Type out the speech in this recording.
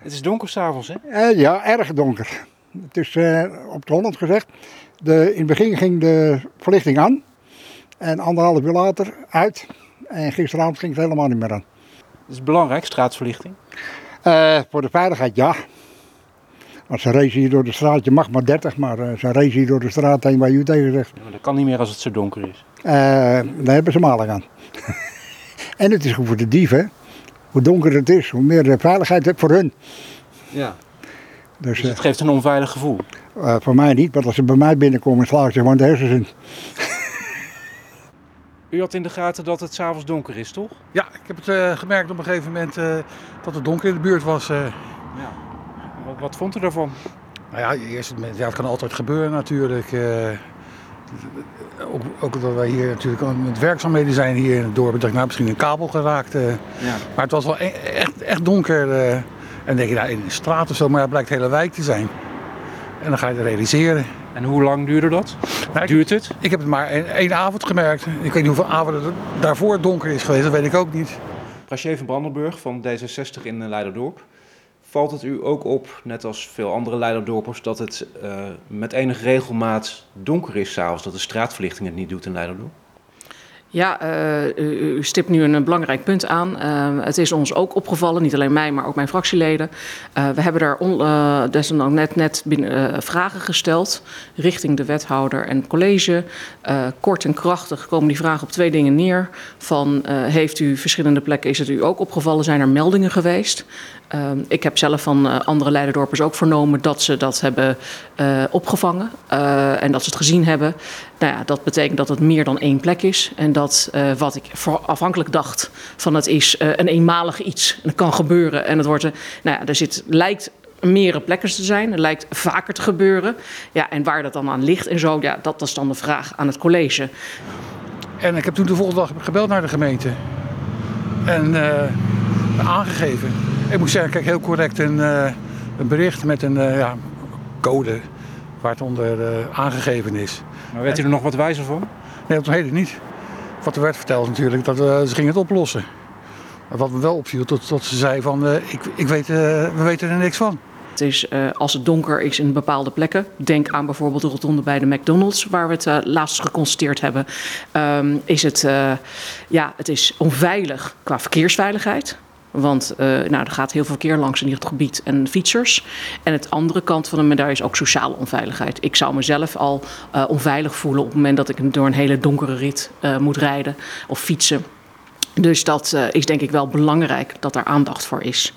Het is donker s'avonds, hè? Eh, ja, erg donker. Het is eh, op de Holland gezegd. De, in het begin ging de verlichting aan. En anderhalf uur later uit. En gisteravond ging het helemaal niet meer aan. Het is belangrijk, straatverlichting. Eh, voor de veiligheid ja. Want ze racen hier door de straat, je mag maar 30, maar ze racen hier door de straat heen waar u tegen zegt. Ja, maar dat kan niet meer als het zo donker is. Daar hebben ze malen aan. en het is goed voor de dieven. Hoe donker het is, hoe meer eh, veiligheid het voor hun. Ja. Dus Dus eh, het geeft een onveilig gevoel. eh, voor mij niet, want als ze bij mij binnenkomen, slagen ze gewoon de hersens in. U had in de gaten dat het s'avonds donker is, toch? Ja, ik heb het eh, gemerkt op een gegeven moment eh, dat het donker in de buurt was. eh. Ja. Wat, wat vond u daarvan? nou ja, eerst, ja, het kan altijd gebeuren natuurlijk. Ook, ook dat wij hier natuurlijk met werkzaamheden zijn hier in het dorp. Ik dacht, nou, misschien een kabel geraakt. eh. Ja. Maar het was wel e- echt, echt donker. eh. en dan denk je, nou, in de straat of zo, maar het blijkt hele wijk te zijn. En dan ga je het realiseren. En hoe lang duurde dat? Nou, ik, Duurt het? ik heb het maar één, avond gemerkt. Ik weet niet hoeveel avonden het daarvoor donker is geweest, dat weet ik ook niet. Brachier van Brandenburg van D66 in Leiderdorp. Valt het u ook op, net als veel andere Leiderdorpers, dat het eh, met enige regelmaat donker is s'avonds? Dat de straatverlichting het niet doet in Leiderdorp? Ja, eh, u, stipt nu een belangrijk punt aan. Eh, het is ons ook opgevallen, niet alleen mij, maar ook mijn fractieleden. Eh, we hebben daar on, desondanks net, net binnen, vragen gesteld richting de wethouder en het college. Kort en krachtig komen die vragen op twee dingen neer. Van, heeft u verschillende plekken, is het u ook opgevallen, zijn er meldingen geweest? Ik heb zelf van andere leiderdorpers ook vernomen dat ze dat hebben opgevangen en dat ze het gezien hebben. Nou ja, dat betekent dat het meer dan één plek is. En dat wat ik afhankelijk dacht van het is een eenmalig iets. En het kan gebeuren en het wordt, nou ja, er zit, lijkt meerdere plekken te zijn. Het lijkt vaker te gebeuren. Ja, en waar dat dan aan ligt en zo, ja, dat is dan de vraag aan het college. En ik heb toen de volgende dag gebeld naar de gemeente. En aangegeven. Ik moet zeggen, kijk, heel correct een, uh, een bericht met een uh, ja, code waar het onder uh, aangegeven is. Maar werd u er nog wat wijzer van? Nee, dat weet ik niet. Wat er werd verteld natuurlijk, dat ze gingen het oplossen. Maar wat me wel opviel, tot, tot ze zei van, ik, ik weet, we weten er niks van. Het is uh, als het donker is in bepaalde plekken. Denk aan bijvoorbeeld de rotonde bij de McDonald's, waar we het uh, laatst geconstateerd hebben. Um, is het, uh, ja, het is onveilig qua verkeersveiligheid. Want uh, nou, er gaat heel veel verkeer langs in dit gebied en fietsers. En het andere kant van de medaille is ook sociale onveiligheid. Ik zou mezelf al uh, onveilig voelen op het moment dat ik door een hele donkere rit uh, moet rijden of fietsen. Dus dat is denk ik wel belangrijk dat daar aandacht voor is.